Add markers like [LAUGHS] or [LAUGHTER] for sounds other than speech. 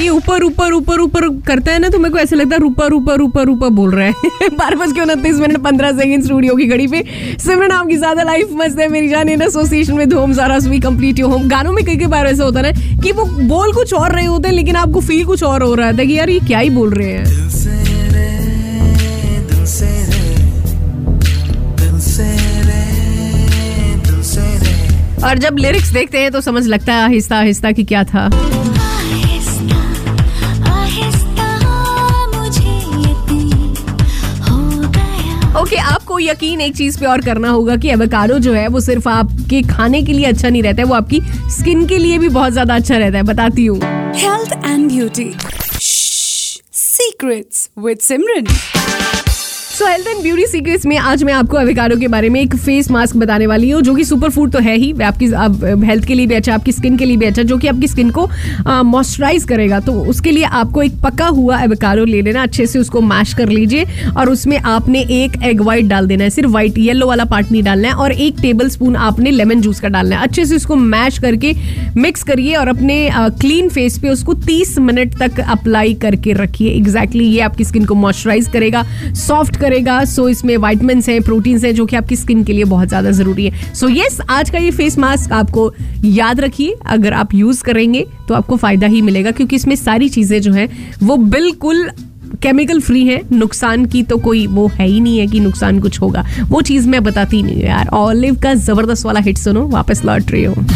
ये ऊपर ऊपर ऊपर ऊपर करता है ना तो मेरे को ऐसा लगता है ऊपर ऊपर ऊपर ऊपर बोल रहा है। [LAUGHS] बारह बज के उनतीस मिनट, पंद्रह सेकंड स्टूडियो की घड़ी पे। सिमरन आपकी ज़्यादा लाइफ मस्त है, मेरी जान इन एसोसिएशन विद होम सारा वी कंप्लीट योर होम गानों में कई कई बार ऐसा होता है ना कि वो बोल कुछ और रहे होते हैं, लेकिन आपको फील कुछ और हो रहा है। कि यार, ये क्या ही बोल रहे हैं। और जब लिरिक्स देखते हैं तो समझ लगता है आहिस्ता आहिस्ता कि क्या था आहिस्ता आहिस्ता मुझे यकीन हो गया ओके आपको यकीन एक चीज़ पे और करना होगा कि एवोकाडो जो है वो सिर्फ़ आपके खाने के लिए अच्छा नहीं रहता है वो आपकी स्किन के लिए भी बहुत ज़्यादा अच्छा रहता है बताती हूँ Health and beauty. Shh. Secrets with Simran. So health and beauty secrets में आज मैं आपको एवोकाडो के बारे में एक फेस मास्क बताने वाली हूँ, जो कि सुपर फ़ूड तो है ही। आपकी हेल्थ के लिए भी अच्छा आपकी स्किन के लिए भी अच्छा जो कि आपकी स्किन को मॉइस्चराइज करेगा। तो उसके लिए आपको एक पका हुआ एवोकाडो ले लेना, अच्छे से उसको मैश कर लीजिए और उसमें आपने एक एग वाइट डाल देना है। सिर्फ़ व्हाइट येलो वाला पार्ट नहीं डालना है और एक टेबल स्पून आपने लेमन जूस का डालना है। अच्छे से उसको मैश करके मिक्स करिए और अपने क्लीन फेस पे उसको 30 मिनट तक अप्लाई करके रखिए। एग्जैक्टली ये आपकी स्किन को मॉइस्चराइज करेगा। सॉफ्ट करेगा। सो इसमें वाइटमिन्स हैं प्रोटीन्स हैं, जो कि आपकी स्किन के लिए बहुत ज़्यादा ज़रूरी है। सो यस आज का ये फेस मास्क आपको याद रखिए। अगर आप यूज़ करेंगे तो आपको फ़ायदा ही मिलेगा, क्योंकि इसमें सारी चीज़ें जो है, वो बिल्कुल केमिकल फ्री है। नुकसान की तो कोई वो है ही नहीं है कि नुकसान कुछ होगा। वो चीज़ मैं बताती नहीं हूँ यार। ऑलिव का ज़बरदस्त वाला हिट सुनो, वापस लौट रही हूँ।